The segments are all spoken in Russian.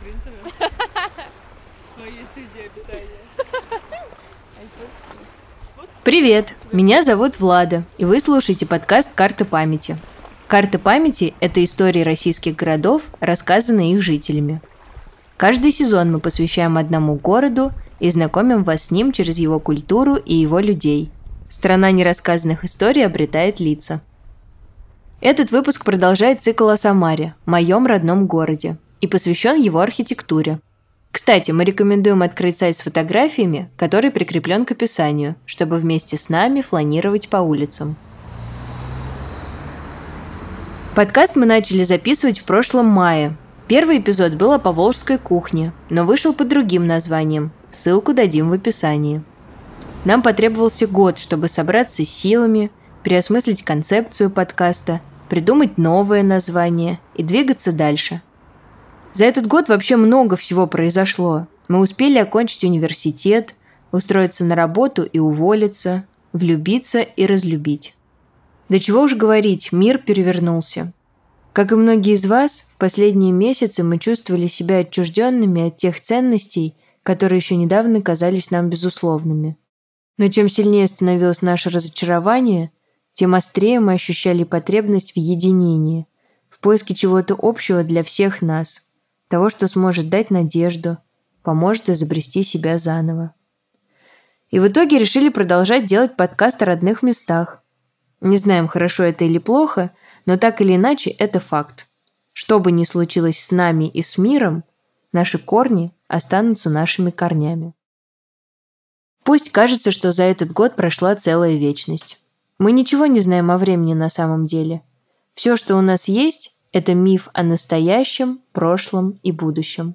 принтере в своей среде обитания. Привет, меня зовут Влада, и вы слушаете подкаст «Карта памяти». «Карта памяти» — это истории российских городов, рассказанные их жителями. Каждый сезон мы посвящаем одному городу и знакомим вас с ним через его культуру и его людей. Страна нерассказанных историй обретает лица. Этот выпуск продолжает цикл о Самаре, моем родном городе, и посвящен его архитектуре. Кстати, мы рекомендуем открыть сайт с фотографиями, который прикреплен к описанию, чтобы вместе с нами фланировать по улицам. Подкаст мы начали записывать в прошлом мае. Первый эпизод был о поволжской кухне, но вышел под другим названием. Ссылку дадим в описании. Нам потребовался год, чтобы собраться с силами, переосмыслить концепцию подкаста придумать новое название и двигаться дальше. За этот год вообще много всего произошло. Мы успели окончить университет, устроиться на работу и уволиться, влюбиться и разлюбить. Да чего уж говорить, мир перевернулся. Как и многие из вас, в последние месяцы мы чувствовали себя отчужденными от тех ценностей, которые еще недавно казались нам безусловными. Но чем сильнее становилось наше разочарование, тем острее мы ощущали потребность в единении, в поиске чего-то общего для всех нас, того, что сможет дать надежду, поможет изобрести себя заново. И в итоге решили продолжать делать подкаст о родных местах. Не знаем, хорошо это или плохо, но так или иначе это факт. Что бы ни случилось с нами и с миром, наши корни останутся нашими корнями. Пусть кажется, что за этот год прошла целая вечность. Мы ничего не знаем о времени на самом деле. Все, что у нас есть, это миф о настоящем, прошлом и будущем.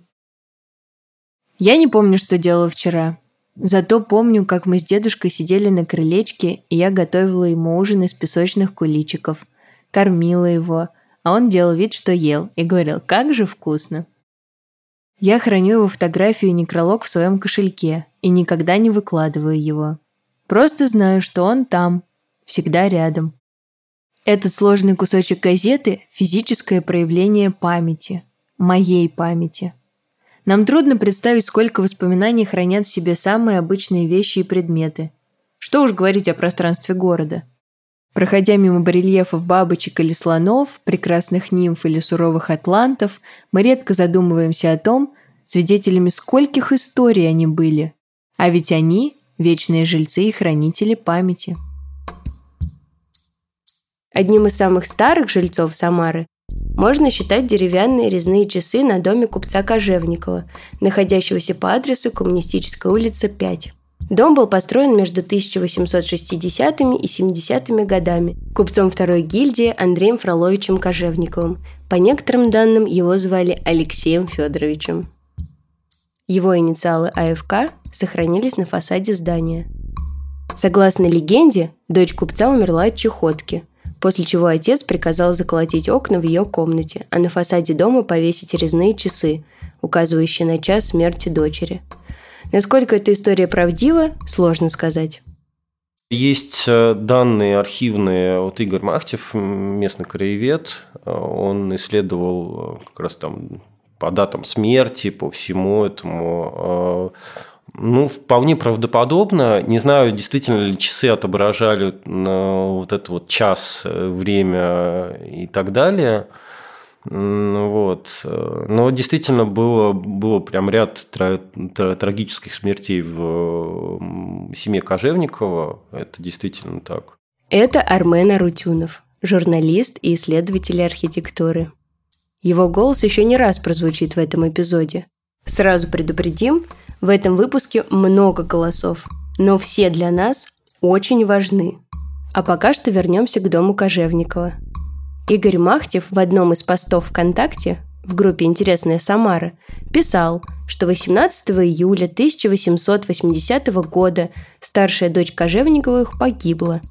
Я не помню, что делала вчера. Зато помню, как мы с дедушкой сидели на крылечке, и я готовила ему ужин из песочных куличиков. Кормила его, а он делал вид, что ел, и говорил, как же вкусно. Я храню его фотографию и некролог в своем кошельке и никогда не выкладываю его. Просто знаю, что он там, всегда рядом. Этот сложный кусочек газеты – физическое проявление памяти, моей памяти. Нам трудно представить, сколько воспоминаний хранят в себе самые обычные вещи и предметы. Что уж говорить о пространстве города. Проходя мимо барельефов бабочек или слонов, прекрасных нимф или суровых атлантов, мы редко задумываемся о том, свидетелями скольких историй они были. А ведь они – вечные жильцы и хранители памяти. Одним из самых старых жильцов Самары можно считать деревянные резные часы на доме купца Кожевникова, находящегося по адресу Коммунистическая улица, 5. Дом был построен между 1860 и 70 годами купцом второй гильдии Андреем Фроловичем Кожевниковым. По некоторым данным, его звали Алексеем Федоровичем. Его инициалы АФК сохранились на фасаде здания. Согласно легенде, дочь купца умерла от чехотки – после чего отец приказал заколотить окна в ее комнате, а на фасаде дома повесить резные часы, указывающие на час смерти дочери. Насколько эта история правдива, сложно сказать. Есть э, данные архивные, вот Игорь Махтев, местный краевед, э, он исследовал э, как раз там по датам смерти, по всему этому ну, вполне правдоподобно. Не знаю, действительно ли часы отображали на вот этот вот час, э, время и так далее. Вот. Но действительно было, было прям ряд трагических смертей в семье Кожевникова. Это действительно так. Это Армен Арутюнов, журналист и исследователь архитектуры. Его голос еще не раз прозвучит в этом эпизоде. Сразу предупредим, в этом выпуске много голосов, но все для нас очень важны. А пока что вернемся к дому Кожевникова. Игорь Махтев в одном из постов ВКонтакте в группе «Интересная Самара» писал, что 18 июля 1880 года старшая дочь Кожевниковых погибла.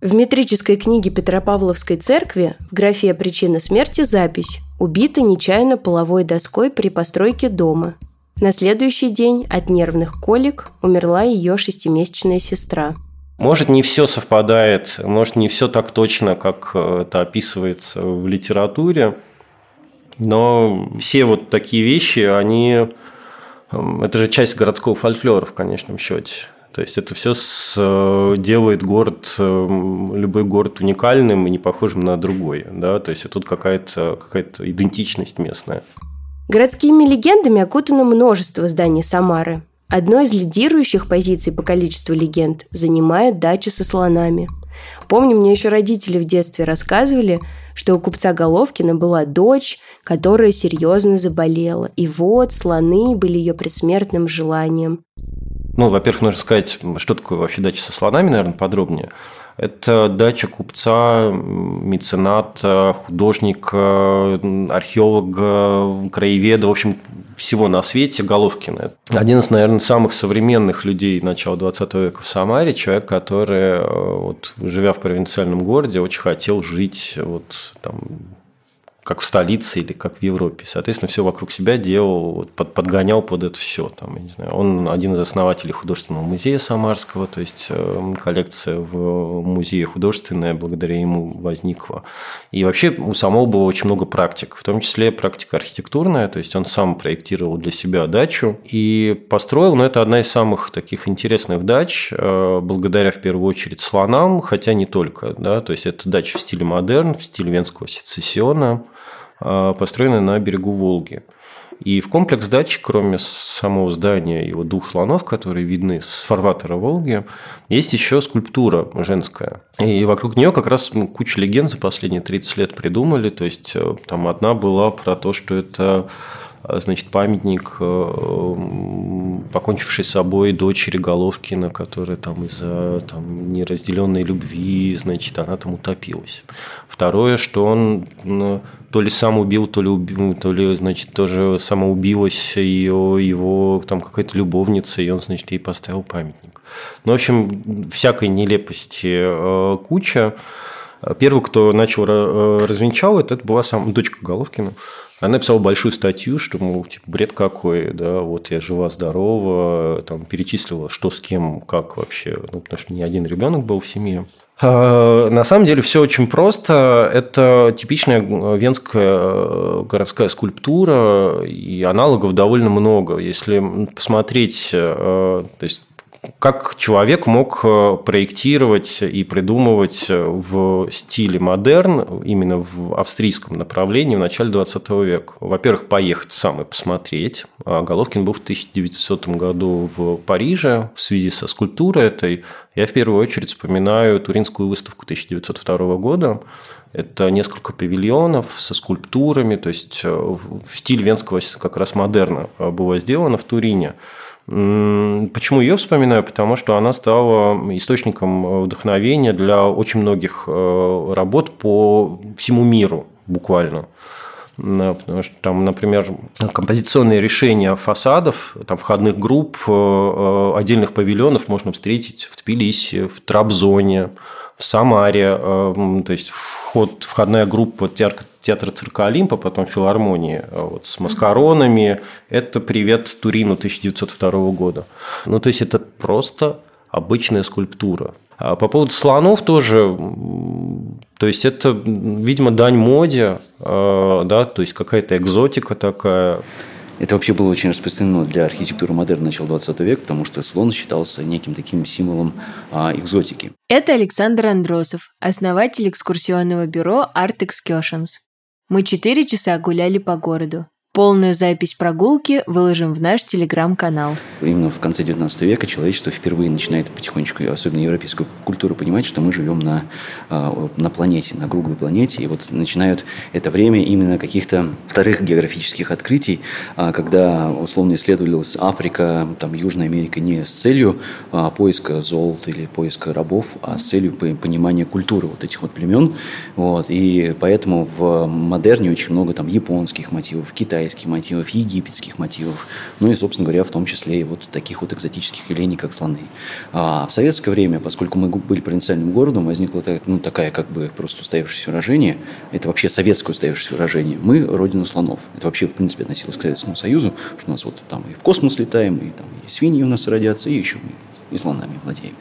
В метрической книге Петропавловской церкви в графе «Причина смерти» запись «Убита нечаянно половой доской при постройке дома», на следующий день от нервных колик умерла ее шестимесячная сестра. Может, не все совпадает, может, не все так точно, как э, это описывается в литературе. Но все вот такие вещи, они... эм, Это же часть городского фольклора в конечном счете. То есть это все с, э, делает город, э, любой город уникальным и не похожим на другой. Да? То есть тут какая-то какая идентичность местная. Городскими легендами окутано множество зданий Самары. Одной из лидирующих позиций по количеству легенд занимает дача со слонами. Помню, мне еще родители в детстве рассказывали, что у купца Головкина была дочь, которая серьезно заболела. И вот слоны были ее предсмертным желанием. Ну, во-первых, нужно сказать, что такое вообще дача со слонами, наверное, подробнее. Это дача купца, мецената, художника, археолога, краеведа, в общем, всего на свете Головкина. Один из, наверное, самых современных людей начала 20 века в Самаре, человек, который, вот, живя в провинциальном городе, очень хотел жить вот, там, как в столице или как в Европе. Соответственно, все вокруг себя делал, под, подгонял под это все. Там, я не знаю, он один из основателей художественного музея Самарского, то есть э, коллекция в музее художественная благодаря ему возникла. И вообще у самого было очень много практик, в том числе практика архитектурная, то есть он сам проектировал для себя дачу и построил, но это одна из самых таких интересных дач, э, благодаря в первую очередь слонам, хотя не только, да, то есть это дача в стиле модерн, в стиле венского сецессиона, а, построенная на берегу Волги. И в комплекс дачи, кроме самого здания и вот двух слонов, которые видны с фарватера Волги, есть еще скульптура женская. И вокруг нее как раз ну, куча легенд за последние 30 лет придумали. То есть э, там одна была про то, что это значит, памятник э, покончившей с собой дочери Головкина, которая там из-за там, неразделенной любви, значит, она там утопилась. Второе, что он то ли сам убил, то ли убил, то ли, значит, тоже самоубилась ее, его там какая-то любовница, и он, значит, ей поставил памятник. Ну, в общем, всякой нелепости э, куча. Первый, кто начал э, развенчал это, это была сама дочка Головкина. Она написала большую статью, что, мол, типа, бред какой, да, вот я жива, здорова, там, перечислила, что с кем, как вообще, ну, потому что не один ребенок был в семье. А, на самом деле все очень просто. Это типичная венская э, городская скульптура, и аналогов довольно много. Если посмотреть, э, то есть как человек мог э, проектировать и придумывать в стиле модерн, именно в австрийском направлении в начале 20 века. Во-первых, поехать сам и посмотреть. А Головкин был в 1900 году в Париже в связи со скульптурой этой. Я в первую очередь вспоминаю Туринскую выставку 1902 года. Это несколько павильонов со скульптурами, то есть э, в стиле венского как раз модерна было сделано в Турине. Почему ее вспоминаю? Потому что она стала источником вдохновения для очень многих э, работ по всему миру буквально. Потому что там, например, композиционные решения фасадов, там, входных групп, э, э, отдельных павильонов можно встретить в Тбилиси, в Трабзоне, в Самаре. То есть вход, входная группа театра, цирка Олимпа, потом филармонии вот, с маскаронами. Это «Привет Турину» 1902 года. Ну, то есть это просто обычная скульптура. А по поводу слонов тоже, то есть это, видимо, дань моде, а, да, то есть какая-то экзотика такая. Это вообще было очень распространено для архитектуры модерна начала 20 века, потому что слон считался неким таким символом а, экзотики. Это Александр Андросов, основатель экскурсионного бюро Art Excursions. Мы четыре часа гуляли по городу. Полную запись прогулки выложим в наш телеграм-канал. Именно в конце 19 века человечество впервые начинает потихонечку, особенно европейскую культуру, понимать, что мы живем на, а, на планете, на круглой планете. И вот начинают это время именно каких-то вторых географических открытий, а, когда условно исследовалась Африка, там, Южная Америка не с целью а, поиска золота или поиска рабов, а с целью понимания культуры вот этих вот племен. Вот. И поэтому в модерне очень много там японских мотивов, китайских китайских мотивов, египетских мотивов, ну и, собственно говоря, в том числе и вот таких вот экзотических явлений, как слоны. А в советское время, поскольку мы были провинциальным городом, возникла ну, такая как бы просто устоявшееся выражение, это вообще советское устоявшееся выражение, мы родина слонов. Это вообще, в принципе, относилось к Советскому Союзу, что у нас вот там и в космос летаем, и там и свиньи у нас родятся, и еще мы и слонами владеем.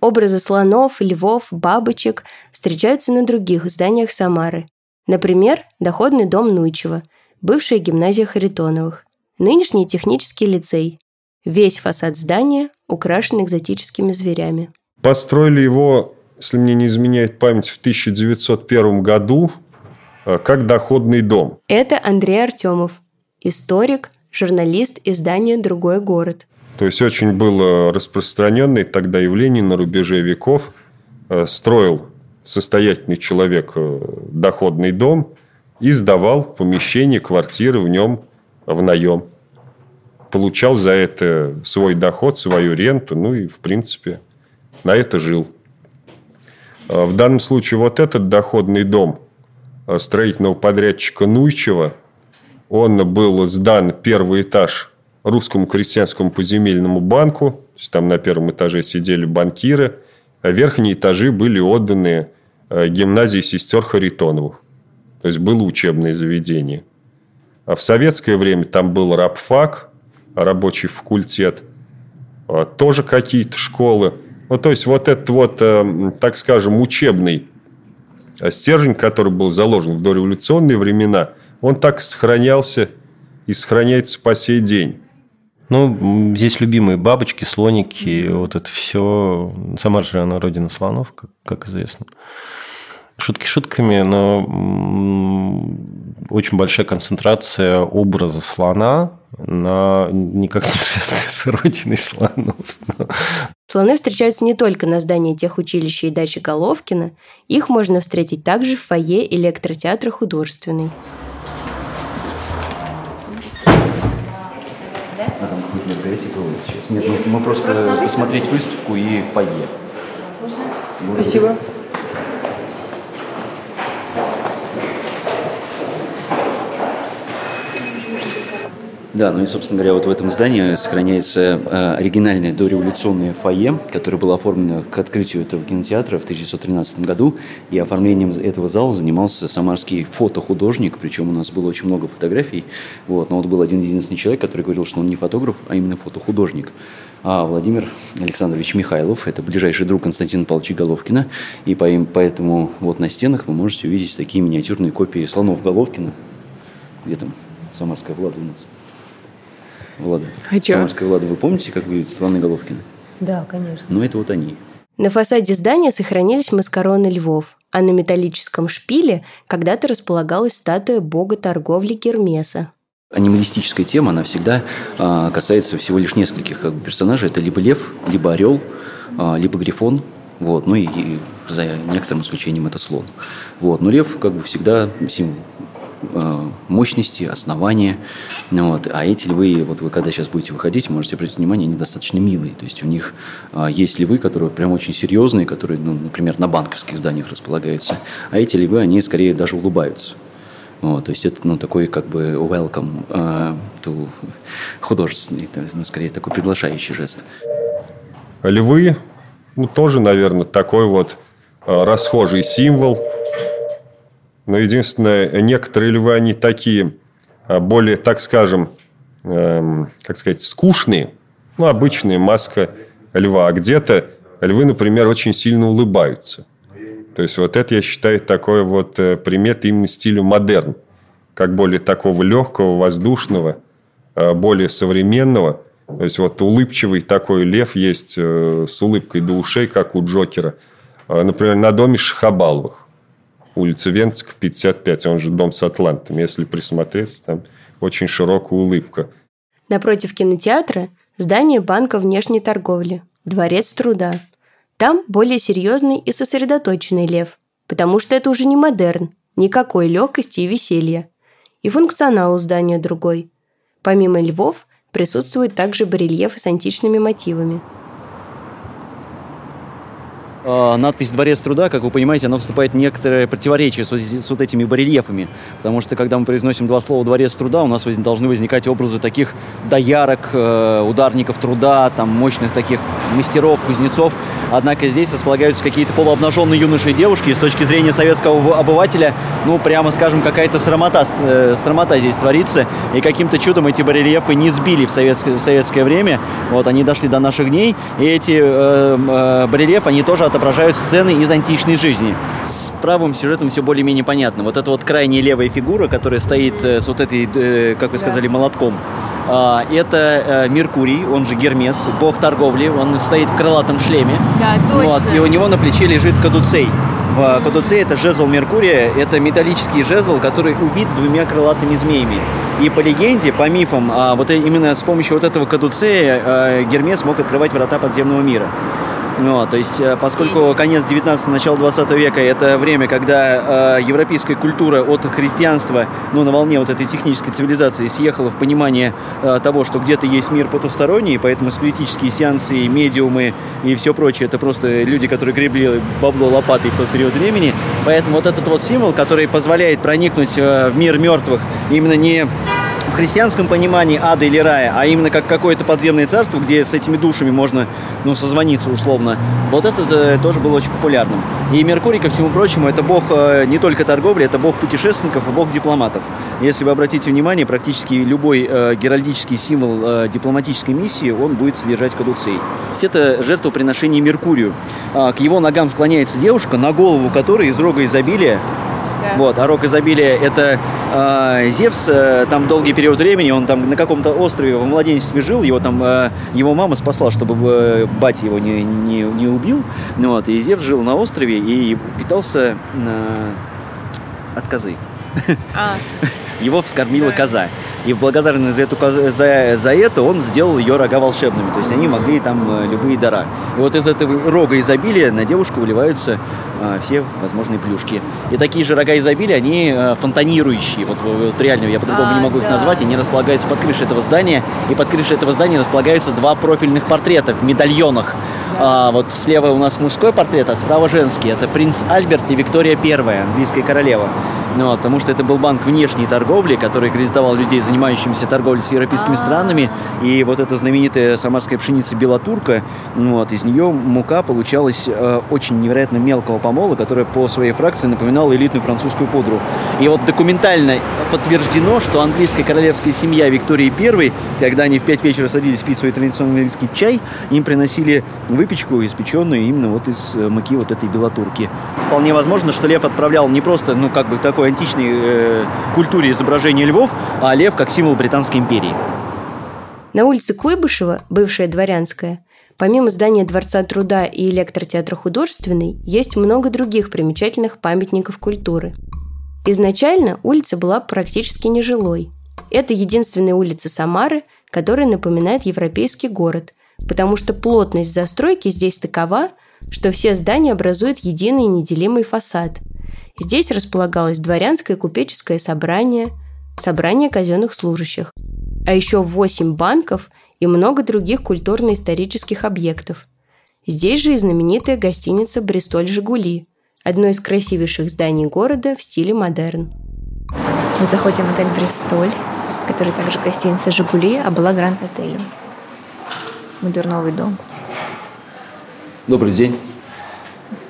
Образы слонов, львов, бабочек встречаются на других зданиях Самары. Например, доходный дом Нуйчева – бывшая гимназия Харитоновых, нынешний технический лицей. Весь фасад здания украшен экзотическими зверями. Построили его, если мне не изменяет память, в 1901 году э, как доходный дом. Это Андрей Артемов, историк, журналист издания «Другой город». То есть очень было распространенное тогда явление на рубеже веков. Э, строил состоятельный человек э, доходный дом и сдавал помещение, квартиры в нем в наем. Получал за это свой доход, свою ренту, ну и, в принципе, на это жил. Э, в данном случае вот этот доходный дом строительного подрядчика Нуйчева, он был сдан первый этаж русскому крестьянскому поземельному банку. То есть там на первом этаже сидели банкиры, а верхние этажи были отданы э, гимназии сестер Харитоновых. То есть было учебное заведение. А в советское время там был рабфак, рабочий факультет, а тоже какие-то школы. Ну, то есть, вот этот вот, э, так скажем, учебный стержень, который был заложен в дореволюционные времена, он так сохранялся и сохраняется по сей день. Ну, здесь любимые бабочки, слоники, вот это все. Самар же она родина слонов, как, как известно. Шутки шутками, но очень большая концентрация образа слона на никак не связанной с родиной слонов. Слоны встречаются не только на здании техучилища и дачи Головкина, их можно встретить также в фойе электротеатра художественный. Нет, мы, мы просто посмотреть выставку и фойе. Спасибо. Да, ну и, собственно говоря, вот в этом здании сохраняется э, оригинальное дореволюционное фойе, которое было оформлено к открытию этого кинотеатра в 1913 году. И оформлением этого зала занимался самарский фотохудожник, причем у нас было очень много фотографий. Вот, но вот был один единственный человек, который говорил, что он не фотограф, а именно фотохудожник. А Владимир Александрович Михайлов, это ближайший друг Константина Павловича Головкина. И поэтому вот на стенах вы можете увидеть такие миниатюрные копии слонов Головкина. Где там самарская влада у нас? Влада. А? Самарская Влада, вы помните, как выглядит Светлана Головкина? Да, конечно. Ну, это вот они. На фасаде здания сохранились маскароны львов, а на металлическом шпиле когда-то располагалась статуя бога торговли Гермеса. Анималистическая тема, она всегда а, касается всего лишь нескольких как бы, персонажей. Это либо лев, либо орел, а, либо грифон. Вот. Ну и, и за некоторым исключением это слон. Вот. Но лев как бы всегда символ мощности, основания. Вот. А эти львы, вот вы когда сейчас будете выходить, можете обратить внимание, они достаточно милые. То есть у них а, есть львы, которые прям очень серьезные, которые, ну, например, на банковских зданиях располагаются. А эти львы, они скорее даже улыбаются. Вот, то есть это ну, такой как бы welcome uh, to художественный, ну, скорее такой приглашающий жест. Львы, ну, тоже, наверное, такой вот uh, расхожий символ – но единственное, некоторые львы, они такие а, более, так скажем, эм, как сказать, скучные. Ну, обычная маска льва. А где-то львы, например, очень сильно улыбаются. То есть, вот это, я считаю, такой вот э, примет именно стиля модерн. Как более такого легкого, воздушного, э, более современного. То есть, вот улыбчивый такой лев есть э, с улыбкой до ушей, как у Джокера. Например, на доме Шахабаловых улица Венцк, 55, он же дом с Атлантом. Если присмотреться, там очень широкая улыбка. Напротив кинотеатра здание банка внешней торговли, дворец труда. Там более серьезный и сосредоточенный лев, потому что это уже не модерн, никакой легкости и веселья. И функционал у здания другой. Помимо львов присутствуют также барельефы с античными мотивами – надпись «Дворец труда», как вы понимаете, она вступает в некоторое противоречие с, с вот этими барельефами. Потому что, когда мы произносим два слова «Дворец труда», у нас воз, должны возникать образы таких доярок, э, ударников труда, там, мощных таких мастеров, кузнецов. Однако здесь располагаются какие-то полуобнаженные юноши и девушки. И с точки зрения советского обывателя, ну, прямо скажем, какая-то срамота, э, срамота здесь творится. И каким-то чудом эти барельефы не сбили в советское, в советское время. Вот, они дошли до наших дней. И эти э, э, барельефы, они тоже отображают сцены из античной жизни. С правым сюжетом все более-менее понятно. Вот это вот крайняя левая фигура, которая стоит э, с вот этой, э, как вы сказали, молотком. А, это э, Меркурий, он же Гермес, бог торговли. Он стоит в крылатом шлеме. Да, точно. Вот, и у него на плече лежит кадуцей. В кадуцей это жезл Меркурия, это металлический жезл, который увит двумя крылатыми змеями. И по легенде, по мифам, а, вот именно с помощью вот этого кадуцея Гермес мог открывать врата подземного мира. Ну, то есть, э, поскольку конец 19 начало 20 века – это время, когда э, европейская культура от христианства, ну, на волне вот этой технической цивилизации съехала в понимание э, того, что где-то есть мир потусторонний, поэтому спиритические сеансы, медиумы и все прочее – это просто люди, которые гребли бабло лопатой в тот период времени. Поэтому вот этот вот символ, который позволяет проникнуть э, в мир мертвых именно не в христианском понимании ада или рая, а именно как какое-то подземное царство, где с этими душами можно ну, созвониться условно. Вот это э, тоже было очень популярным. И Меркурий, ко всему прочему, это бог э, не только торговли, это бог путешественников и бог дипломатов. Если вы обратите внимание, практически любой э, геральдический символ э, дипломатической миссии, он будет содержать кадуцей. То есть это жертвоприношение Меркурию. А, к его ногам склоняется девушка, на голову которой из рога изобилия вот, а рок изобилия это э, Зевс, э, там долгий период времени, он там на каком-то острове в младенчестве жил, его там, э, его мама спасла, чтобы э, батя его не, не, не убил, вот, и Зевс жил на острове и питался э, от козы. А. Его вскормила коза. И в благодарность за, эту, за, за это он сделал ее рога волшебными. То есть они могли там э, любые дара. И вот из этого рога изобилия на девушку выливаются а, все возможные плюшки. И такие же рога изобилия, они а, фонтанирующие. Вот, вот реально, я по-другому а, не могу да. их назвать. Они располагаются под крышей этого здания. И под крышей этого здания располагаются два профильных портрета в медальонах. Да. А, вот слева у нас мужской портрет, а справа женский. Это принц Альберт и Виктория Первая, английская королева. Ну, вот, потому что это был банк внешней торговли, который кредитовал людей за занимающимся торговлей с европейскими странами. И вот эта знаменитая самарская пшеница Белотурка, ну вот, из нее мука получалась э, очень невероятно мелкого помола, которая по своей фракции напоминала элитную французскую пудру. И вот документально подтверждено, что английская королевская семья Виктории I, когда они в 5 вечера садились пить свой традиционный английский чай, им приносили выпечку, испеченную именно вот из э, муки вот этой белотурки. Вполне возможно, что Лев отправлял не просто, ну, как бы такой античной э, культуре изображения львов, а лев как символ Британской империи. На улице Куйбышева, бывшая дворянская, помимо здания Дворца труда и электротеатра художественный, есть много других примечательных памятников культуры. Изначально улица была практически нежилой. Это единственная улица Самары, которая напоминает европейский город, потому что плотность застройки здесь такова, что все здания образуют единый неделимый фасад. Здесь располагалось дворянское купеческое собрание – собрание казенных служащих, а еще 8 банков и много других культурно-исторических объектов. Здесь же и знаменитая гостиница «Бристоль Жигули», одно из красивейших зданий города в стиле модерн. Мы заходим в отель «Бристоль», который также гостиница «Жигули», а была гранд-отелем. Модерновый дом. Добрый день.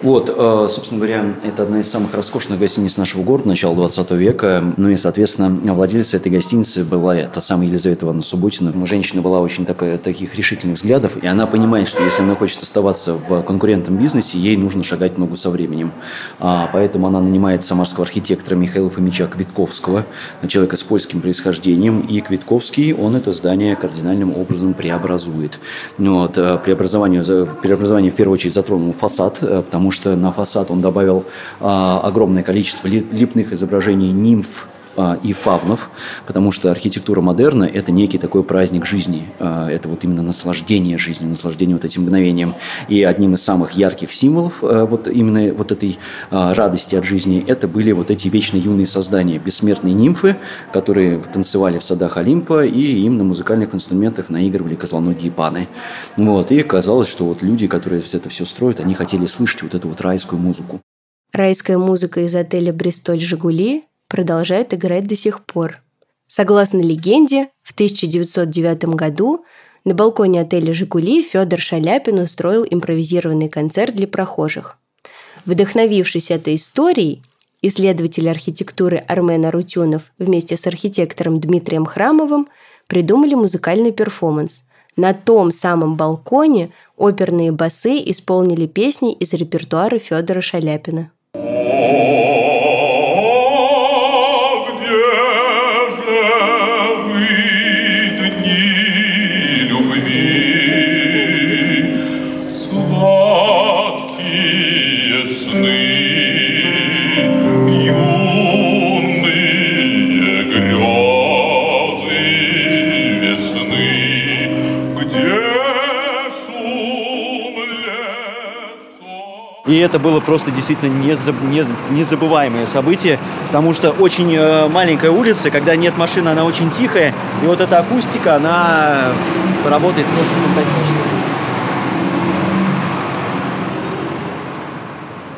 Вот, э, собственно говоря, это одна из самых роскошных гостиниц нашего города начала 20 века. Ну и, соответственно, владельца этой гостиницы была та самая Елизавета Ивановна Субботина. Женщина была очень такая, таких решительных взглядов, и она понимает, что если она хочет оставаться в конкурентном бизнесе, ей нужно шагать ногу со временем. А, поэтому она нанимает самарского архитектора Михаила Фомича Квитковского, человека с польским происхождением, и Квитковский, он это здание кардинальным образом преобразует. Ну вот, э, преобразование, преобразование в первую очередь затронул фасад, э, потому что на фасад он добавил а, огромное количество липных изображений нимф и фавнов, потому что архитектура модерна – это некий такой праздник жизни, а, это вот именно наслаждение жизнью, наслаждение вот этим мгновением. И одним из самых ярких символов а, вот именно вот этой радости от жизни – это были вот эти вечно юные создания, бессмертные нимфы, которые танцевали в садах Олимпа, и им на музыкальных инструментах наигрывали козлоногие паны. Вот. И казалось, что вот люди, которые это все строят, они хотели слышать вот эту вот райскую музыку. Райская музыка из отеля «Бристоль Жигули» продолжает играть до сих пор. Согласно легенде, в 1909 году На балконе отеля «Жигули» Федор Шаляпин устроил импровизированный концерт для прохожих. Вдохновившись этой историей, исследователь архитектуры Армен Арутюнов вместе с архитектором Дмитрием Храмовым придумали музыкальный перформанс. На том самом балконе оперные басы исполнили песни из репертуара Федора Шаляпина. Это было просто действительно незабываемое событие, потому что очень э, маленькая улица, когда нет машины, она очень тихая, и вот эта акустика, она работает просто фантастически.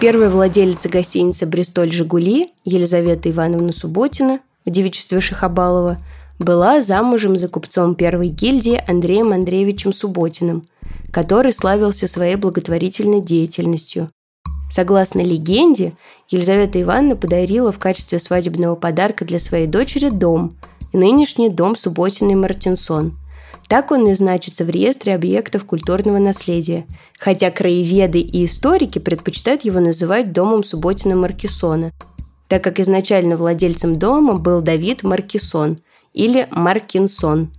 Первая владелица гостиницы «Бристоль Жигули» Елизавета Ивановна Субботина в девичестве Шихабалова была замужем за купцом первой гильдии Андреем Андреевичем Субботиным, который славился своей благотворительной деятельностью, Согласно легенде, Елизавета Ивановна подарила в качестве свадебного подарка для своей дочери дом, нынешний дом Субботиной Мартинсон. Так он и значится в реестре объектов культурного наследия, хотя краеведы и историки предпочитают его называть домом Субботина Маркисона, так как изначально владельцем дома был Давид Маркисон или Маркинсон.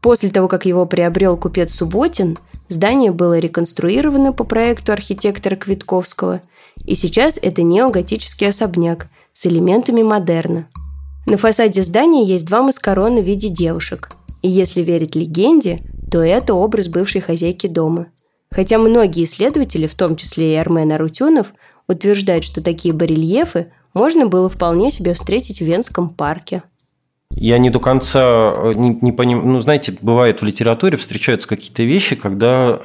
После того, как его приобрел купец Субботин – Здание было реконструировано по проекту архитектора Квитковского, и сейчас это неоготический особняк с элементами модерна. На фасаде здания есть два маскарона в виде девушек, и если верить легенде, то это образ бывшей хозяйки дома. Хотя многие исследователи, в том числе и Армен Арутюнов, утверждают, что такие барельефы можно было вполне себе встретить в Венском парке – я не до конца э, не, не понимаю. Ну, знаете, бывает в литературе встречаются какие-то вещи, когда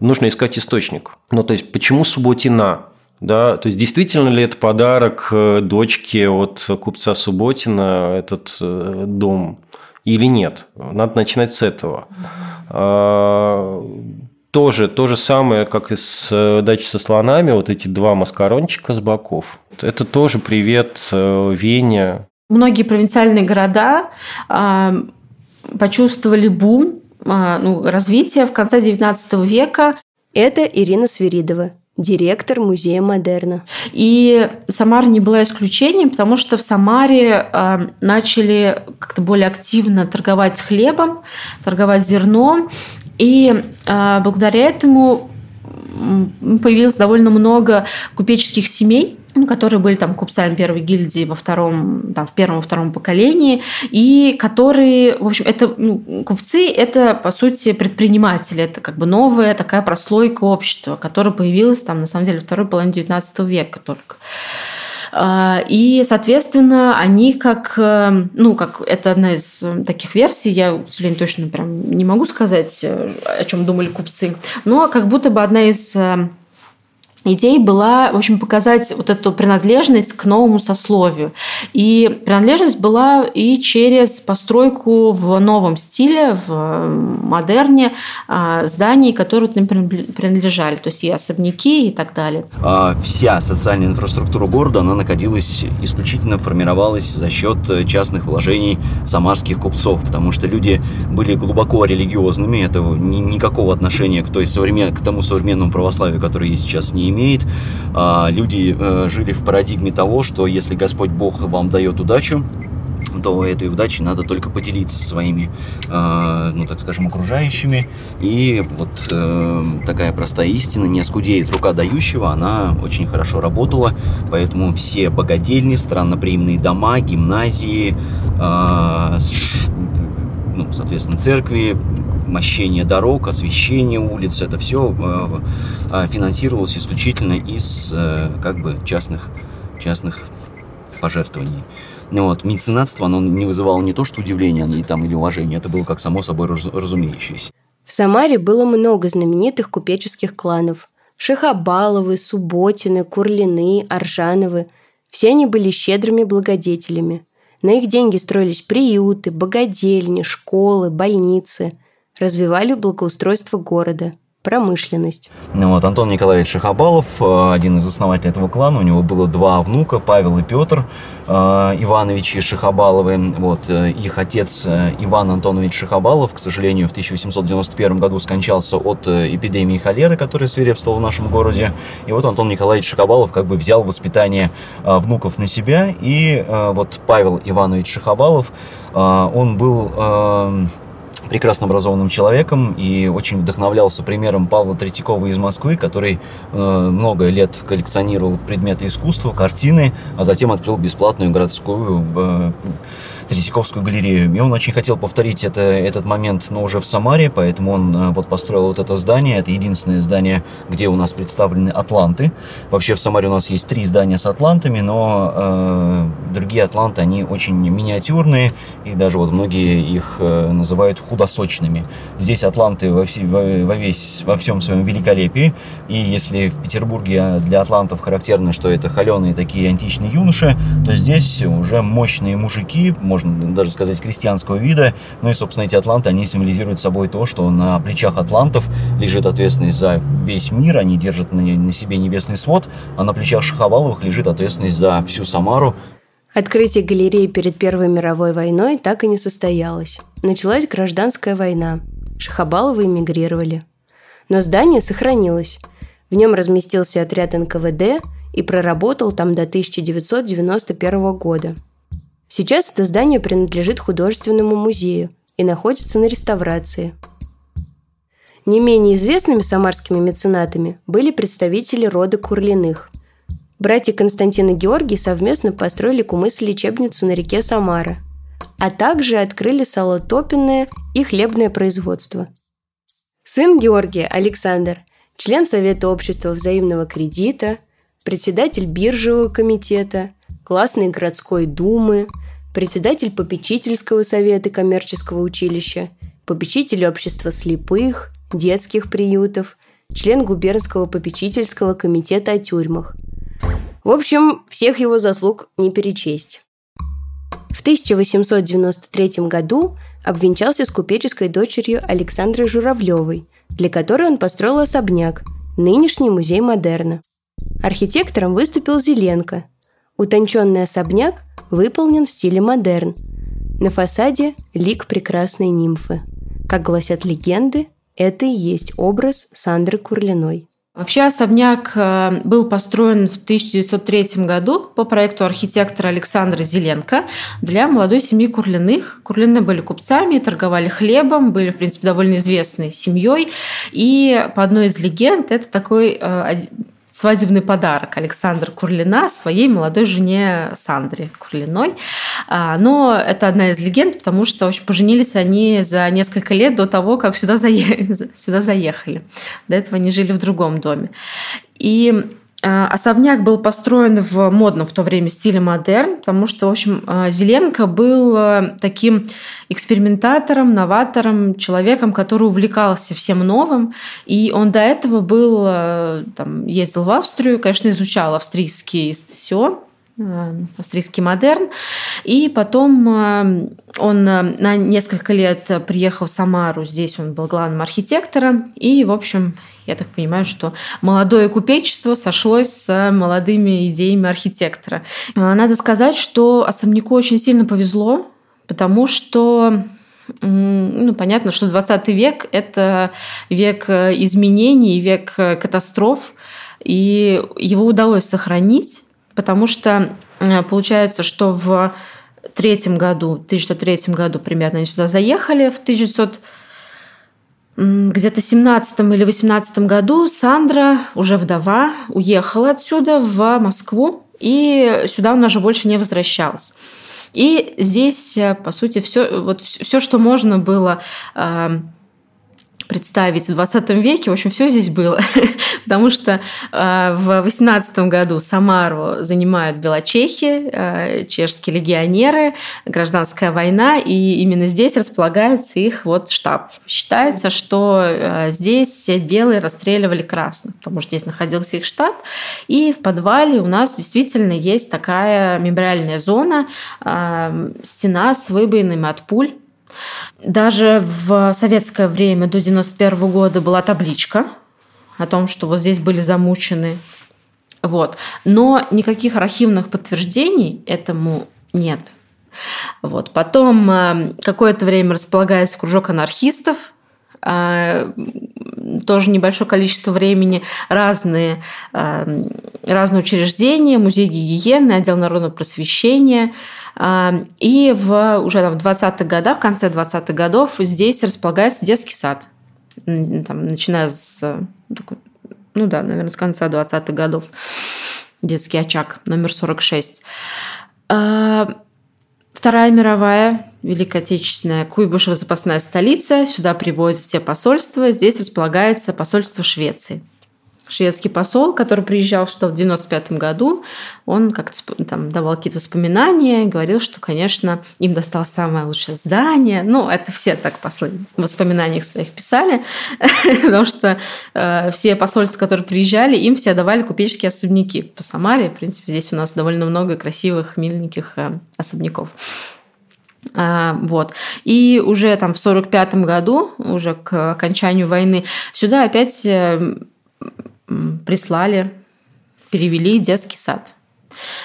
нужно искать источник. Ну, то есть, почему Субботина? Да, то есть действительно ли это подарок э, дочке от купца Субботина этот э, дом или нет? Надо начинать с этого. А, тоже то же самое, как и с дачей со слонами, вот эти два маскарончика с боков. Это тоже привет Вене, Многие провинциальные города э, почувствовали бум, э, ну, развитие в конце XIX века. Это Ирина Свиридова, директор музея модерна. И Самара не была исключением, потому что в Самаре э, начали как-то более активно торговать хлебом, торговать зерном. И э, благодаря этому появилось довольно много купеческих семей, ну, которые были там купцами первой гильдии во втором, там, в первом втором поколении, и которые, в общем, это ну, купцы, это, по сути, предприниматели, это как бы новая такая прослойка общества, которая появилась там, на самом деле, во второй половине XIX века только. А, и, соответственно, они как, э, ну, как это одна из таких версий, я, к сожалению, точно прям не могу сказать, э, о чем думали купцы, но как будто бы одна из э, идеей была, в общем, показать вот эту принадлежность к новому сословию. И принадлежность была и через постройку в новом стиле, в модерне а, зданий, которые им принадлежали, то есть и особняки и так далее. А вся социальная инфраструктура города, она находилась исключительно, формировалась за счет частных вложений самарских купцов, потому что люди были глубоко религиозными, это никакого отношения к, той современ... к тому современному православию, которое есть сейчас, не имеет имеет. А, люди э, жили в парадигме того, что если Господь Бог вам дает удачу, то этой удачей надо только поделиться своими, э, ну так скажем, окружающими. И вот э, такая простая истина, не скудеет рука дающего, она очень хорошо работала. Поэтому все богадельни, странноприимные дома, гимназии, ну, соответственно, церкви, мощение дорог, освещение улиц, это все э, э, финансировалось исключительно из э, как бы частных, частных пожертвований. Вот, меценатство, оно не вызывало не то что удивления и там, или уважения, это было как само собой разумеющееся. В Самаре было много знаменитых купеческих кланов. Шихабаловы, Субботины, Курлины, Аржановы. Все они были щедрыми благодетелями. На их деньги строились приюты, богадельни, школы, больницы – развивали благоустройство города – промышленность. Ну вот, Антон Николаевич Шахабалов, э, один из основателей этого клана, у него было два внука, Павел и Петр э, Ивановичи Шахабаловы. Вот, э, их отец Иван Антонович Шахабалов, к сожалению, в 1891 году скончался от эпидемии холеры, которая свирепствовала в нашем городе. И вот Антон Николаевич Шахабалов как бы взял воспитание внуков на себя. И вот Павел Иванович Шахабалов, он был прекрасно образованным человеком и очень вдохновлялся примером Павла Третьякова из Москвы, который э, много лет коллекционировал предметы искусства, картины, а затем открыл бесплатную городскую э, Третьяковскую галерею. И он очень хотел повторить это, этот момент, но уже в Самаре, поэтому он э, вот построил вот это здание. Это единственное здание, где у нас представлены атланты. Вообще в Самаре у нас есть три здания с атлантами, но э, другие атланты, они очень миниатюрные, и даже вот многие их э, называют худосочными. Здесь атланты во, все, во, во, весь, во всем своем великолепии, и если в Петербурге для атлантов характерно, что это холеные такие античные юноши, то здесь уже мощные мужики, можно даже сказать, крестьянского вида. Ну и, собственно, эти атланты, они символизируют собой то, что на плечах атлантов лежит ответственность за весь мир, они держат на, на себе небесный свод, а на плечах Шаховаловых лежит ответственность за всю Самару. Открытие галереи перед Первой мировой войной так и не состоялось. Началась гражданская война. Шахабаловы эмигрировали. Но здание сохранилось. В нем разместился отряд НКВД и проработал там до 1991 года. Сейчас это здание принадлежит художественному музею и находится на реставрации. Не менее известными самарскими меценатами были представители рода Курлиных. Братья Константин и Георгий совместно построили кумыс-лечебницу на реке Самара, а также открыли салотопенное и хлебное производство. Сын Георгия, Александр, член Совета общества взаимного кредита, председатель биржевого комитета, классной городской думы – председатель попечительского совета коммерческого училища, попечитель общества слепых, детских приютов, член губернского попечительского комитета о тюрьмах. В общем, всех его заслуг не перечесть. В 1893 году обвенчался с купеческой дочерью Александрой Журавлевой, для которой он построил особняк, нынешний музей модерна. Архитектором выступил Зеленко. Утонченный особняк выполнен в стиле модерн. На фасаде лик прекрасной нимфы. Как гласят легенды, это и есть образ Сандры Курлиной. Вообще особняк э, был построен в 1903 году по проекту архитектора Александра Зеленко для молодой семьи Курлиных. Курлины были купцами, торговали хлебом, были, в принципе, довольно известной семьей. И по одной из легенд это такой э, свадебный подарок Александра Курлина своей молодой жене Сандре Курлиной. А, но это одна из легенд, потому что общем, поженились они за несколько лет до того, как сюда, сюда заехали. До этого они жили в другом доме. И особняк был построен в модном в то время стиле модерн, потому что, в общем, а, Зеленко был а, таким экспериментатором, новатором, человеком, который увлекался всем новым. И он до этого был, там, ездил в Австрию, конечно, изучал австрийский стассион, австрийский модерн. И потом он на несколько лет приехал в Самару, здесь он был главным архитектором, и, в общем, я так понимаю, что молодое купечество сошлось с молодыми идеями архитектора. Надо сказать, что особняку очень сильно повезло, потому что ну, понятно, что 20 век – это век изменений, век катастроф, и его удалось сохранить, потому что э, получается, что в третьем году, 1903 году примерно они сюда заехали, в 1900 где-то 17 или 18 году Сандра, уже вдова, уехала отсюда в Москву, и сюда она уже больше не возвращалась. И здесь, э, по сути, все, вот все, что можно было э, представить в 20 веке, в общем, все здесь было. Потому что э, в 18 году Самару занимают белочехи, э, чешские легионеры, гражданская война, и именно здесь располагается их вот штаб. Считается, что э, здесь белые расстреливали красных, потому что здесь находился их штаб, и в подвале у нас действительно есть такая мемориальная зона, стена с выбоинами от пуль, Даже в советское время до 91 года была табличка о том, что вот здесь были замучены. Вот. Но никаких архивных подтверждений этому нет. Вот. Потом э, какое-то время располагается кружок анархистов, э, тоже небольшое количество времени, разные, э, разные учреждения, музей гигиены, отдел народного просвещения. И в, уже там, в 20-х годах, в конце 20-х годов здесь располагается детский сад. Там, начиная с, ну да, наверное, с конца 20-х годов. Детский очаг номер 46. Вторая мировая, Великая Отечественная, Куйбышева запасная столица. Сюда привозят все посольства. Здесь располагается посольство Швеции. Шведский посол, который приезжал сюда в 95 году, он как-то там давал какие-то воспоминания, говорил, что, конечно, им досталось самое лучшее здание. Ну, это все так послы в воспоминаниях своих писали, потому что э, все посольства, которые приезжали, им все давали купеческие особняки по Самаре. В принципе, здесь у нас довольно много красивых, миленьких э, особняков. А, вот. И уже там в 1945 году, уже к окончанию войны, сюда опять э, прислали, перевели детский сад.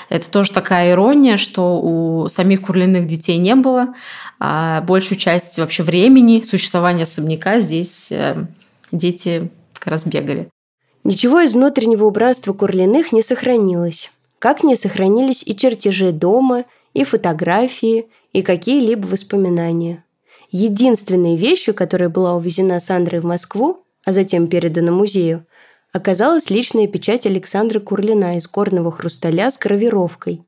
Это тоже такая ирония, что у самих Курлиных детей не было, а большую часть вообще времени существования особняка здесь э, дети как раз бегали. Ничего из внутреннего убранства Курлиных не сохранилось. Как не сохранились и чертежи дома, и фотографии, и какие-либо воспоминания. Единственной вещью, которая была увезена Сандрой в Москву, а затем передана музею, оказалась личная печать Александра Курлина из горного хрусталя с гравировкой.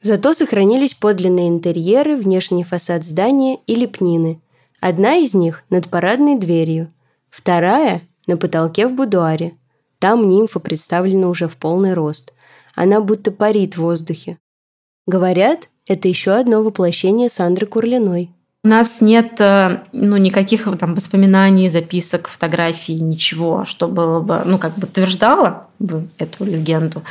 Зато сохранились подлинные интерьеры, внешний фасад здания и лепнины. Одна из них над парадной дверью, вторая – на потолке в будуаре. Там нимфа представлена уже в полный рост. Она будто парит в воздухе. Говорят, это еще одно воплощение Сандры Курлиной – у нас нет э, ну, никаких там воспоминаний, записок, фотографий, ничего, что было бы, ну, как бы подтверждало бы эту легенду.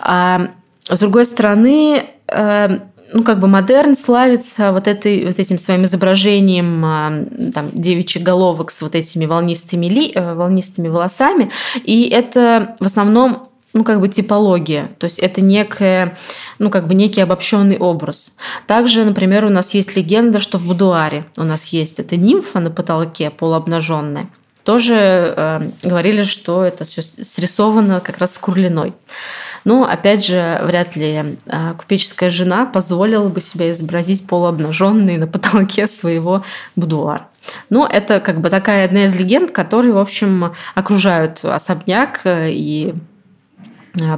А с другой стороны, э, ну, как бы модерн славится вот, этой, вот этим своим изображением э, там, девичьих головок с вот этими волнистыми, ли, волнистыми волосами. И это в основном ну, как бы типология, то есть это некое, ну, как бы некий обобщенный образ. Также, например, у нас есть легенда, что в будуаре у нас есть эта нимфа на потолке полуобнаженная. Тоже э, говорили, что это все срисовано как раз с Курлиной. Но, опять же, вряд ли э, купеческая жена позволила бы себя изобразить полуобнаженной на потолке своего будуара. Но это как бы такая одна из легенд, которые, в общем, окружают особняк э, и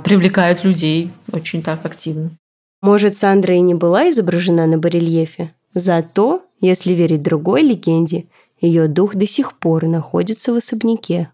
привлекают людей очень так активно. Может, Сандра и не была изображена на барельефе, зато, если верить другой легенде, ее дух до сих пор находится в особняке.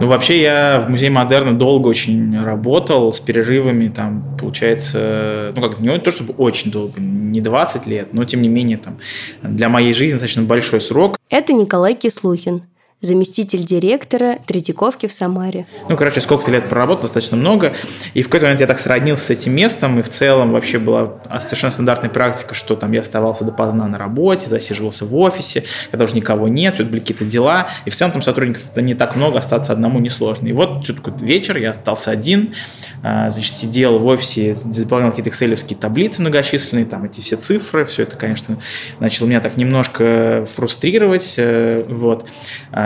Ну, вообще, я в музее модерна долго очень работал, с перерывами, там, получается, ну, как, не то чтобы очень долго, не 20 лет, но, тем не менее, там, для моей жизни достаточно большой срок. Это Николай Кислухин, заместитель директора Третьяковки в Самаре. Ну, короче, сколько-то лет проработал, достаточно много. И в какой-то момент я так сроднился с этим местом, и в целом вообще была совершенно стандартная практика, что там я оставался допоздна на работе, засиживался в офисе, когда уже никого нет, что-то были какие-то дела. И в целом там сотрудников не так много, остаться одному несложно. И вот что-то вечер, я остался один, а, значит, сидел в офисе, заполнял какие-то экселевские таблицы многочисленные, там эти все цифры, все это, конечно, начало меня так немножко фрустрировать, э, вот.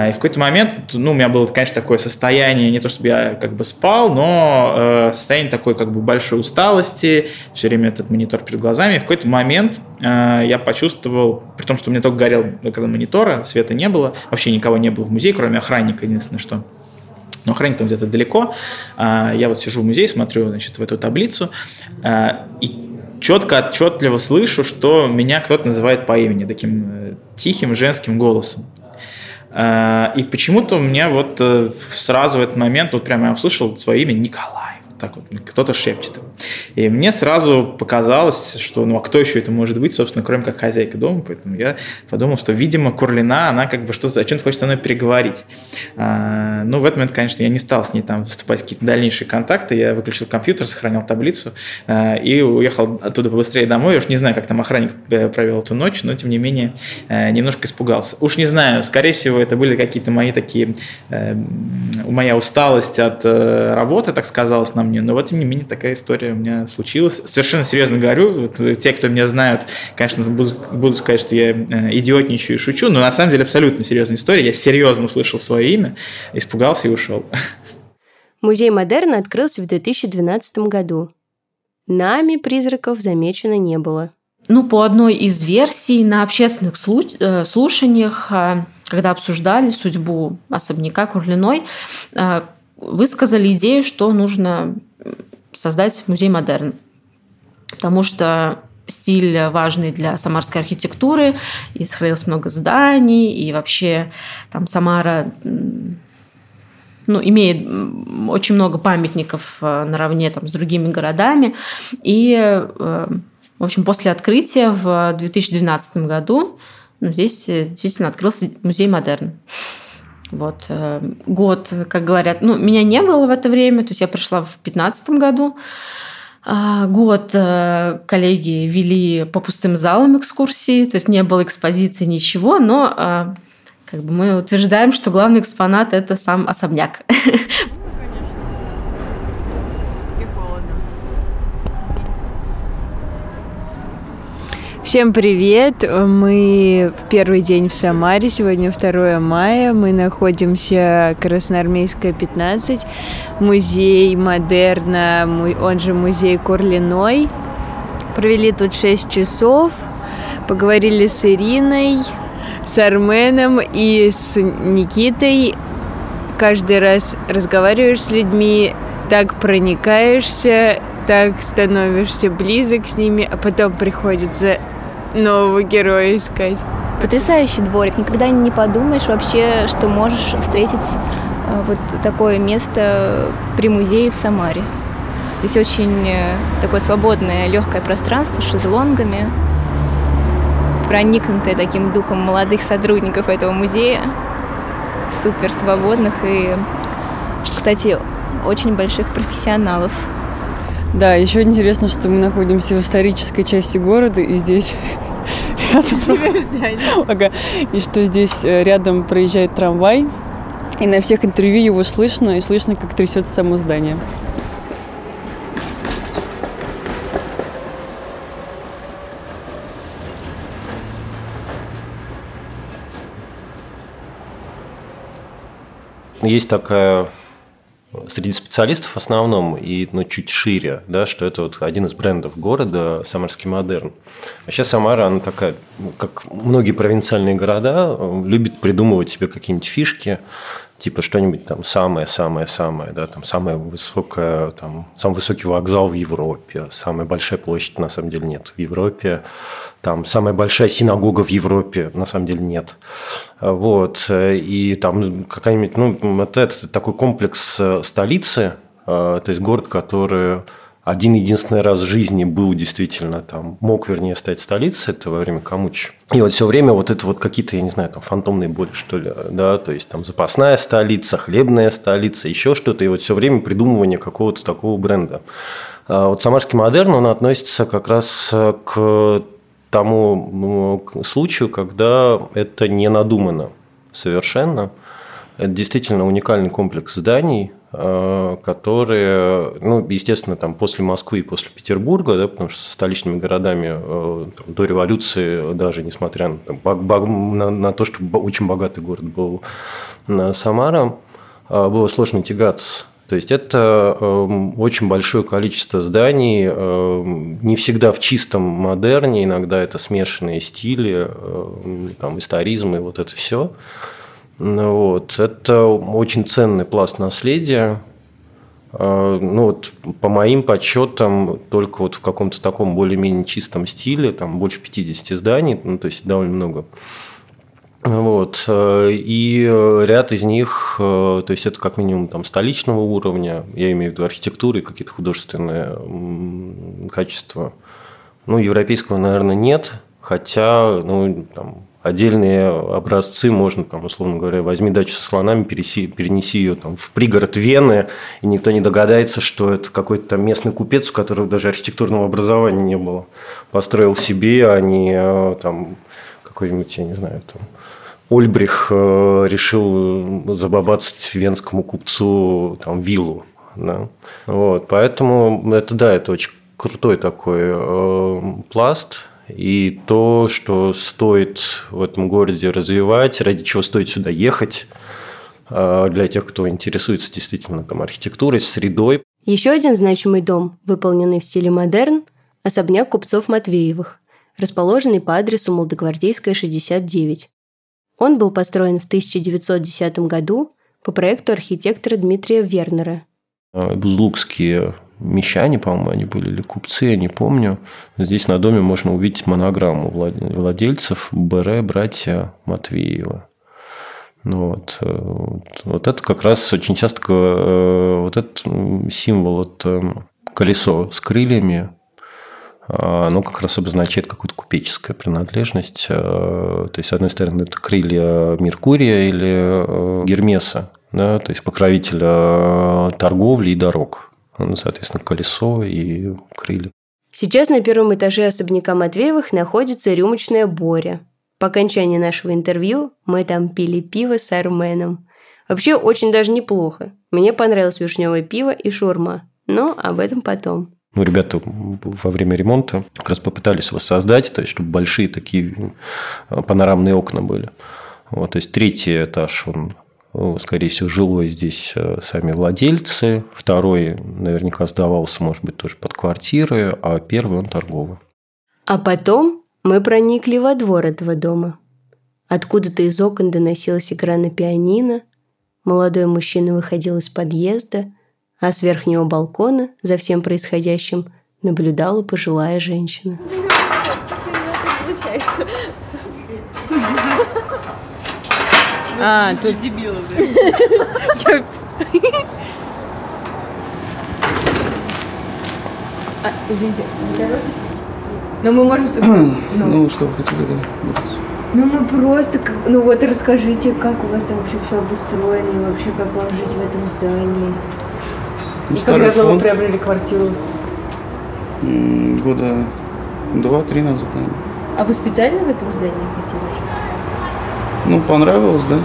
И в какой-то момент, ну, у меня было, конечно, такое состояние, не то чтобы я как бы спал, но э, состояние такой как бы большой усталости, все время этот монитор перед глазами. И в какой-то момент э, я почувствовал, при том, что у меня только горел экран монитора, света не было, вообще никого не было в музее, кроме охранника, единственное, что но охранник там где-то далеко. Э, я вот сижу в музее, смотрю, значит, в эту таблицу, э, и четко, отчетливо слышу, что меня кто-то называет по имени, таким э, тихим женским голосом. Э, и почему-то у меня вот э, сразу в этот момент, вот прямо я услышал свое имя Николай. Так вот кто-то шепчет. И мне сразу показалось, что ну а кто еще это может быть, собственно, кроме как хозяйка дома. Поэтому я подумал, что, видимо, Курлина, она как бы что-то, о чем-то хочет со мной переговорить. А, ну, в этот момент, конечно, я не стал с ней там вступать в какие-то дальнейшие контакты. Я выключил компьютер, сохранил таблицу а, и уехал оттуда побыстрее домой. Я уж не знаю, как там охранник э, провел эту ночь, но, тем не менее, э, немножко испугался. Уж не знаю, скорее всего, это были какие-то мои такие, э, моя усталость от работы, так сказалось на мне, но вот, тем не менее, такая история у меня случилась. Совершенно серьезно говорю, вот, э, те, кто меня знают, конечно, будут, будут сказать, что я э, идиотничаю и шучу, но на самом деле абсолютно серьезная история. Я серьезно услышал свое имя, испугался и ушел. Музей модерна открылся в 2012 году. Нами призраков замечено не было. Ну, по одной из версий на общественных э, слушаниях, когда обсуждали судьбу особняка Курлиной, высказали идею, что нужно создать музей модерн. Потому что стиль важный для самарской архитектуры, и сохранилось много зданий, и вообще там Самара ну, имеет очень много памятников э, наравне там, с другими городами. И, э, в общем, после открытия в 2012 году ну, здесь действительно открылся музей модерн. Вот э, год, как говорят, ну, меня не было в это время, то есть я пришла в 2015 году. А, год э, коллеги вели по пустым залам экскурсии, то есть не было экспозиции, ничего, но а, как бы мы утверждаем, что главный экспонат – это сам особняк. Всем привет! Мы первый день в Самаре, сегодня 2 мая. Мы находимся Красноармейская, 15, музей Модерна, он же музей Курлиной. Провели тут 6 часов, поговорили с Ириной, с Арменом и с Никитой. Каждый раз разговариваешь с людьми, так проникаешься, так становишься близок с ними, а потом приходится нового героя искать. Потрясающий дворик. Никогда не подумаешь вообще, что можешь встретить э, вот такое место при музее в Самаре. Здесь очень э, такое свободное, легкое пространство с шезлонгами, проникнутое таким духом молодых сотрудников этого музея, супер свободных и, кстати, очень больших профессионалов. Да, еще интересно, что мы находимся в исторической части города, и здесь рядом ага. И что здесь э, рядом проезжает трамвай, и на всех интервью его слышно, и слышно, как трясется само здание. Есть такая среди специалистов в основном и ну, чуть шире, да, что это вот один из брендов города Самарский модерн. Вообще Самара, она такая, ну, как многие провинциальные города, любит придумывать себе какие-нибудь фишки, типа что-нибудь там самое-самое-самое, да, там самое высокое, там, самый высокий вокзал в Европе, самая большая площадь, на самом деле, нет в Европе, там самая большая синагога в Европе, на самом деле, нет. Вот, и там какая-нибудь, ну, вот это такой комплекс э, столицы, э, то есть город, который один единственный раз в жизни был действительно там, мог, вернее, стать столицей, это во время Камучи. И вот все время вот это вот какие-то, я не знаю, там фантомные боли, что ли, да, то есть там запасная столица, хлебная столица, еще что-то, и вот все время придумывание какого-то такого бренда. А вот самарский модерн, он относится как раз к тому ну, случаю, когда это не надумано совершенно. Это действительно уникальный комплекс зданий, Э, которые, ну, естественно, там после Москвы и после Петербурга, да, потому что со столичными городами э, там, до революции, даже несмотря на, там, на, на то, что очень богатый город был на Самара, э, было сложно тягаться. То есть это очень большое количество зданий, не всегда в чистом модерне, иногда это смешанные стили, там, историзм и вот это все. Вот. Это очень ценный пласт наследия. А, ну вот по моим подсчетам, только вот в каком-то таком более-менее чистом стиле, там больше 50 зданий, ну то есть довольно много. Вот. И ряд из них, то есть это как минимум там столичного уровня, я имею в виду архитектуры какие-то художественные качества. Ну, европейского, наверное, нет, хотя, ну, там, отдельные образцы можно, там, условно говоря, возьми дачу со слонами, переси, перенеси ее там, в пригород Вены, и никто не догадается, что это какой-то там местный купец, у которого даже архитектурного образования не было. Построил себе, а не э, там какой-нибудь, я не знаю, там, Ольбрих э, решил забабацать венскому купцу там, виллу. Да? Вот, поэтому это, да, это очень крутой такой э, пласт, и то, что стоит в этом городе развивать, ради чего стоит сюда ехать, э, для тех, кто интересуется действительно там, архитектурой, средой. Еще один значимый дом, выполненный в стиле модерн – особняк купцов Матвеевых, расположенный по адресу Молодогвардейская, 69. Он был построен в 1910 году по проекту архитектора Дмитрия Вернера. Э, Бузлукские мещане, по-моему, они были, или купцы, я не помню. Здесь на доме можно увидеть монограмму владельцев БР «Братья Матвеева». Ну э, вот, вот это как раз очень часто э, вот этот символ, вот колесо с крыльями, а, оно как раз обозначает какую-то купеческую принадлежность. Э, то есть, с одной стороны, это крылья Меркурия или Гермеса, да, то есть покровителя торговли и дорог ну, соответственно, колесо и крылья. Сейчас на первом этаже особняка Матвеевых находится рюмочная Боря. По окончании нашего интервью мы там пили пиво с Арменом. Вообще очень даже неплохо. Мне понравилось вишневое пиво и шурма. Но об этом потом. Ну, ребята во время ремонта как раз попытались воссоздать, то есть, чтобы большие такие э, панорамные окна были. Вот, то есть, третий этаж, он скорее всего, жилой здесь э, сами владельцы. Второй наверняка сдавался, может быть, тоже под квартиры, а первый он торговый. А потом мы проникли во двор этого дома. Откуда-то из окон доносилась игра на пианино, молодой мужчина выходил из подъезда, а с верхнего балкона за всем происходящим наблюдала пожилая женщина. А, тут... Дебилы, да. А, извините, Но мы можем... Ну, ну, что вы хотели, да? Ну, мы просто... Ну, вот расскажите, как у вас там вообще все обустроено, и вообще, как вам жить в этом здании. Ну, и когда фонд. вы приобрели квартиру? Года два-три назад, наверное. А вы специально в этом здании хотели жить? Ну, понравилось, да.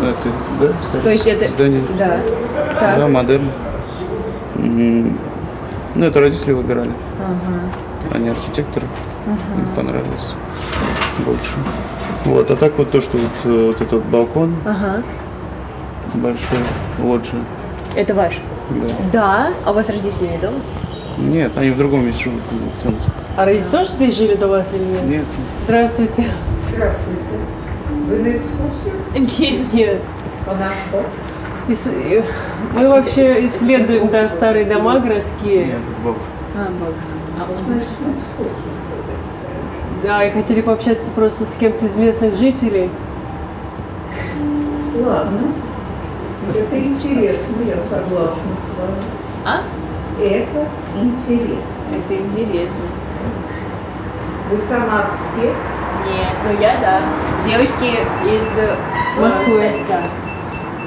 Это, да, кстати, То есть это... Здание. Да. Так. Да, модерн. Ну, это родители выбирали. Ага. Они архитекторы. Ага. Им понравилось больше. Вот, а так вот то, что вот, э, вот этот балкон ага. большой, вот же. Это ваш? Да. Да? А у вас родители не дома? Нет, они в другом месте живут. А родители тоже здесь жили до вас или нет? Нет. Здравствуйте. Вы на экскурсию? Нет, нет. По Мы вообще исследуем да, старые дома городские. Нет, это бабушка. А, бабушка. Да, и хотели пообщаться просто с кем-то из местных жителей. Ладно. Это интересно, я согласна с вами. А? Это интересно. Это интересно. Вы сама с кем? Нет, ну я да. Девочки из э, Москвы. Да.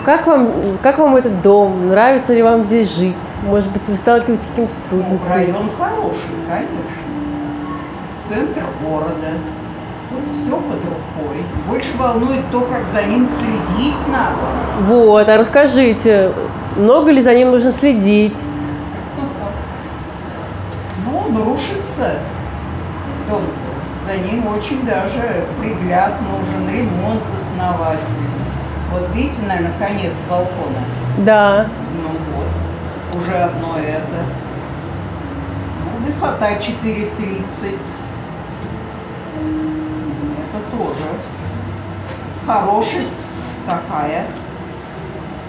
Как вам, как вам этот дом? Нравится ли вам здесь жить? Может быть, вы сталкиваетесь с какими-то трудностями? Ну, район хороший, конечно. Центр города. Вот все под рукой. Больше волнует то, как за ним следить надо. Вот, а расскажите, много ли за ним нужно следить? Ну, он рушится. За ним очень даже пригляд нужен, ремонт основательный. Вот видите, наверное, конец балкона? Да. Ну вот, уже одно это. Ну, высота 4,30. Это тоже хорошесть такая.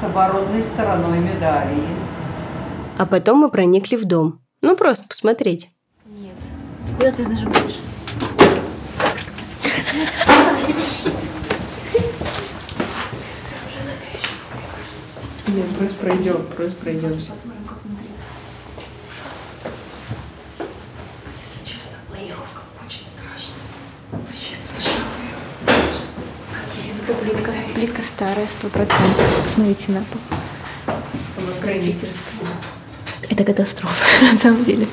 С оборотной стороной медали есть. А потом мы проникли в дом. Ну, просто посмотреть. Нет. Куда ты нажимаешь? Нет, просто пройдем, просто пройдем. Посмотрим, как внутри. Если честно, планировка очень страшная. Вообще, Зато плитка, плитка старая, сто процентов. Посмотрите на пол. Это катастрофа, на самом деле.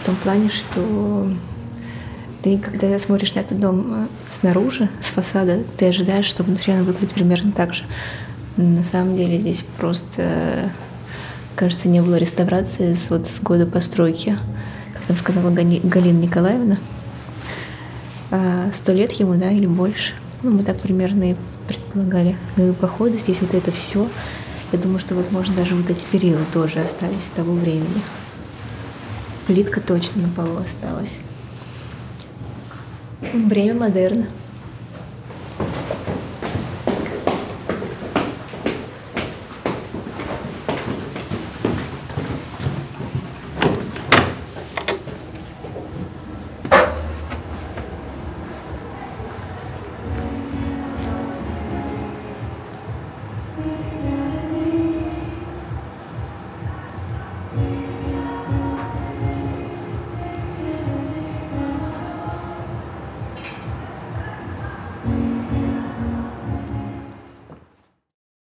В том плане, что ты, когда смотришь на этот дом снаружи, с фасада, ты ожидаешь, что внутри он выглядит примерно так же. На самом деле здесь просто, кажется, не было реставрации с, вот, с года постройки. Как там сказала Гани- Галина Николаевна. А, Сто лет ему, да, или больше. Ну, мы так примерно и предполагали. Ну и походу здесь вот это все. Я думаю, что, возможно, даже вот эти перилы тоже остались с того времени. Плитка точно на полу осталась. Время модерна.